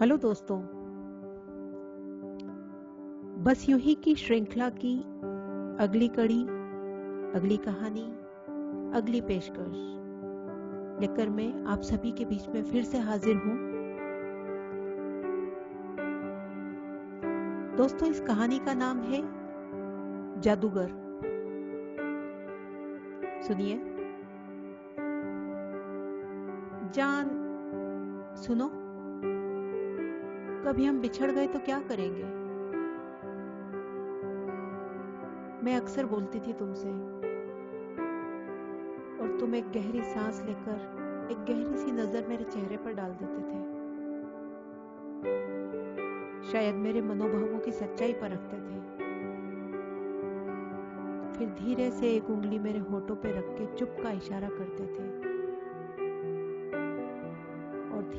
Hello दोस्तों। बस यूँ ही की श्रृंखला की अगली कड़ी, अगली कहानी, अगली पेशकश। लेकर मैं आप सभी के बीच में फिर से हाजिर हूँ। दोस्तों, इस कहानी का नाम है जादूगर। सुनिए। जान, सुनो। कभी हम बिछड़ गए तो क्या करेंगे? मैं अक्सर बोलती थी तुमसे, और तुम एक गहरी सांस लेकर, एक गहरी सी नज़र मेरे चेहरे पर डाल देते थे। शायद मेरे मनोभावों की सच्चाई पर रखते थे। फिर धीरे से एक उंगली मेरे होठों पे रख के चुप का इशारा करते थे।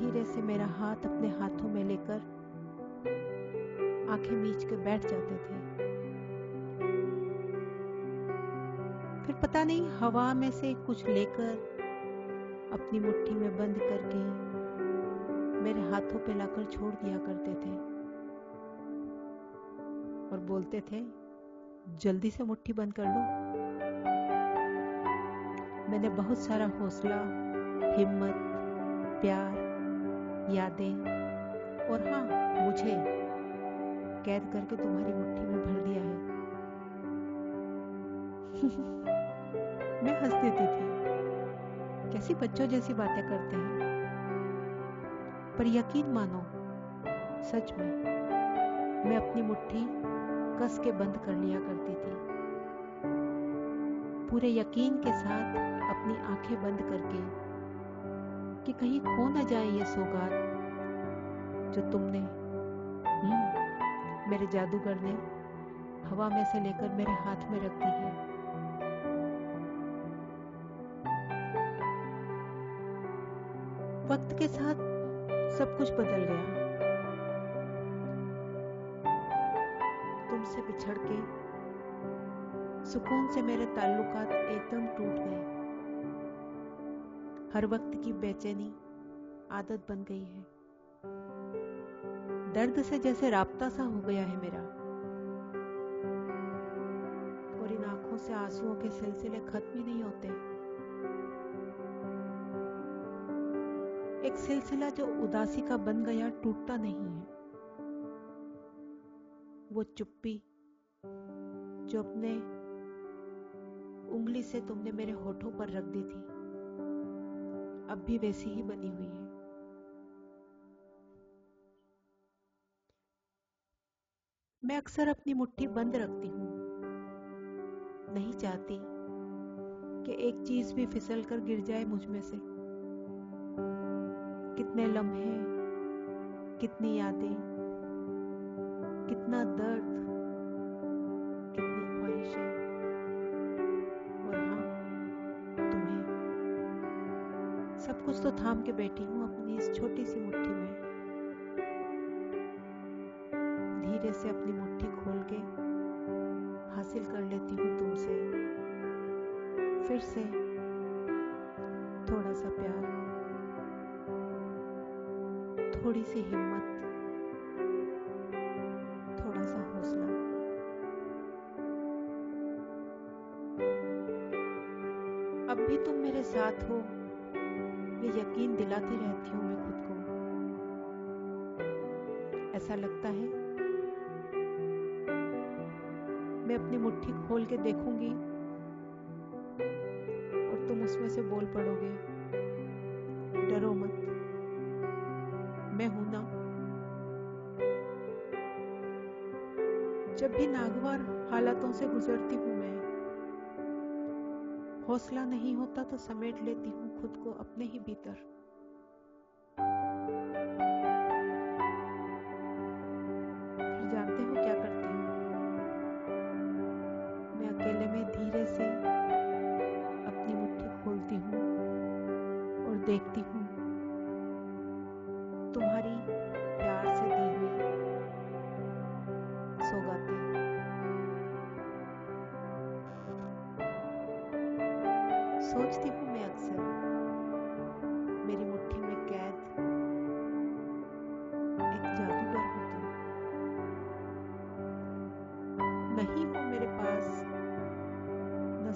धीरे से मेरा हाथ अपने हाथों में लेकर आँखें मीच के बैठ जाते थे। फिर पता नहीं, हवा में से कुछ लेकर अपनी मुट्ठी में बंद करके मेरे हाथों पे लाकर छोड़ दिया करते थे। और बोलते थे, जल्दी से मुट्ठी बंद कर लो। मैंने बहुत सारा हौसला, हिम्मत, प्यार यादें। और हाँ मुझे कैद करके तुम्हारी मुट्ठी में भर दिया है। मैं हंस देती थी। कैसी बच्चों जैसी बातें करते हैं। पर यकीन मानो, सच में, मैं अपनी मुट्ठी कस के बंद कर लिया करती थी। पूरे यकीन के साथ अपनी आँखें बंद करके कि कहीं खो न जाए ये सौगात जो तुमने हम्म मेरे जादूगर ने हवा में से लेकर मेरे हाथ में रख दी है। वक्त के साथ सब कुछ बदल गया। तुमसे बिछड़ के, सुकून से मेरे ताल्लुकात एकदम टूट गए। हर वक्त की बेचैनी आदत बन गई है। दर्द से जैसे राबता सा हो गया है मेरा। और इन आँखों से आंसुओं के सिलसिले खत्म ही नहीं होते। एक सिलसिला जो उदासी का बन गया टूटता नहीं है। वो चुप्पी जो अपने उंगली से तुमने मेरे होठों पर रख दी थी। अब भी वैसी ही बनी हुई है। मैं अक्सर अपनी मुट्ठी बंद रखती हूँ। नहीं चाहती कि एक चीज़ भी फिसल कर गिर जाए मुझमें से। कितने लम्हे, कितनी यादें, कितना दर्द कुछ तो थाम के बैठी हूँ अपनी इस छोटी सी मुट्ठी में। धीरे से अपनी मुट्ठी खोल के हासिल कर लेती हूँ तुमसे। फिर से थोड़ा सा प्यार। थोड़ी सी हिम्मत। थोड़ा सा हौसला। अब भी तुम मेरे साथ हो। ये यकीन दिलाती रहती हूँ मैं खुद को। ऐसा लगता है, मैं अपनी मुट्ठी खोल के देखूँगी और तुम उसमें से बोल पड़ोगे, डरो मत, मैं हूँ ना। जब भी नागवार हालातों से गुजरती हूँ मैं, हौसला नहीं होता तो समेट लेती हूँ। खुद को अपने ही भीतर। जानते हो क्या करती हूँ? मैं अकेले में धीरे से अपनी मुट्ठी खोलती हूँ और देखती हूँ तुम्हारी प्यार से दी हुई सौगातें। सोचती हूँ मैं अक्सर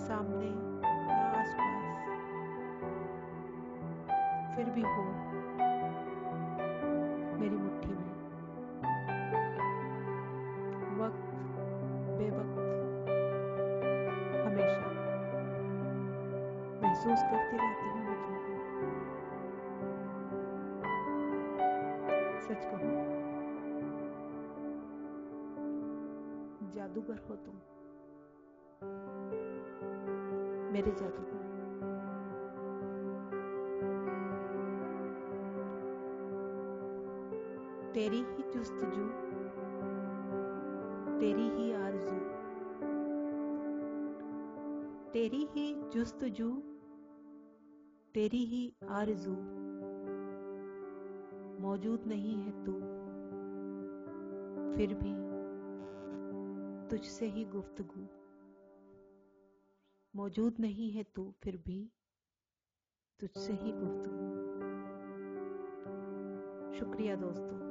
सामने, ना आसपास। फिर भी हो। मेरी मुट्ठी में। वक्त, बेवक्त। हमेशा। महसूस करती रहती हूँ मैं तुमको। सच कहूँ। जादूगर हो तुम। मेरे जादूगर तेरी ही चुस्त जुस्तजू तेरी ही आरज़ू, तेरी ही चुस्त जुस्तजू तेरी ही आरज़ू मौजूद नहीं है तू, फिर भी तुझसे ही गुफ्तगू। मौजूद नहीं है तू फिर भी तुझसे ही गुफ्तगू शुक्रिया दोस्तों।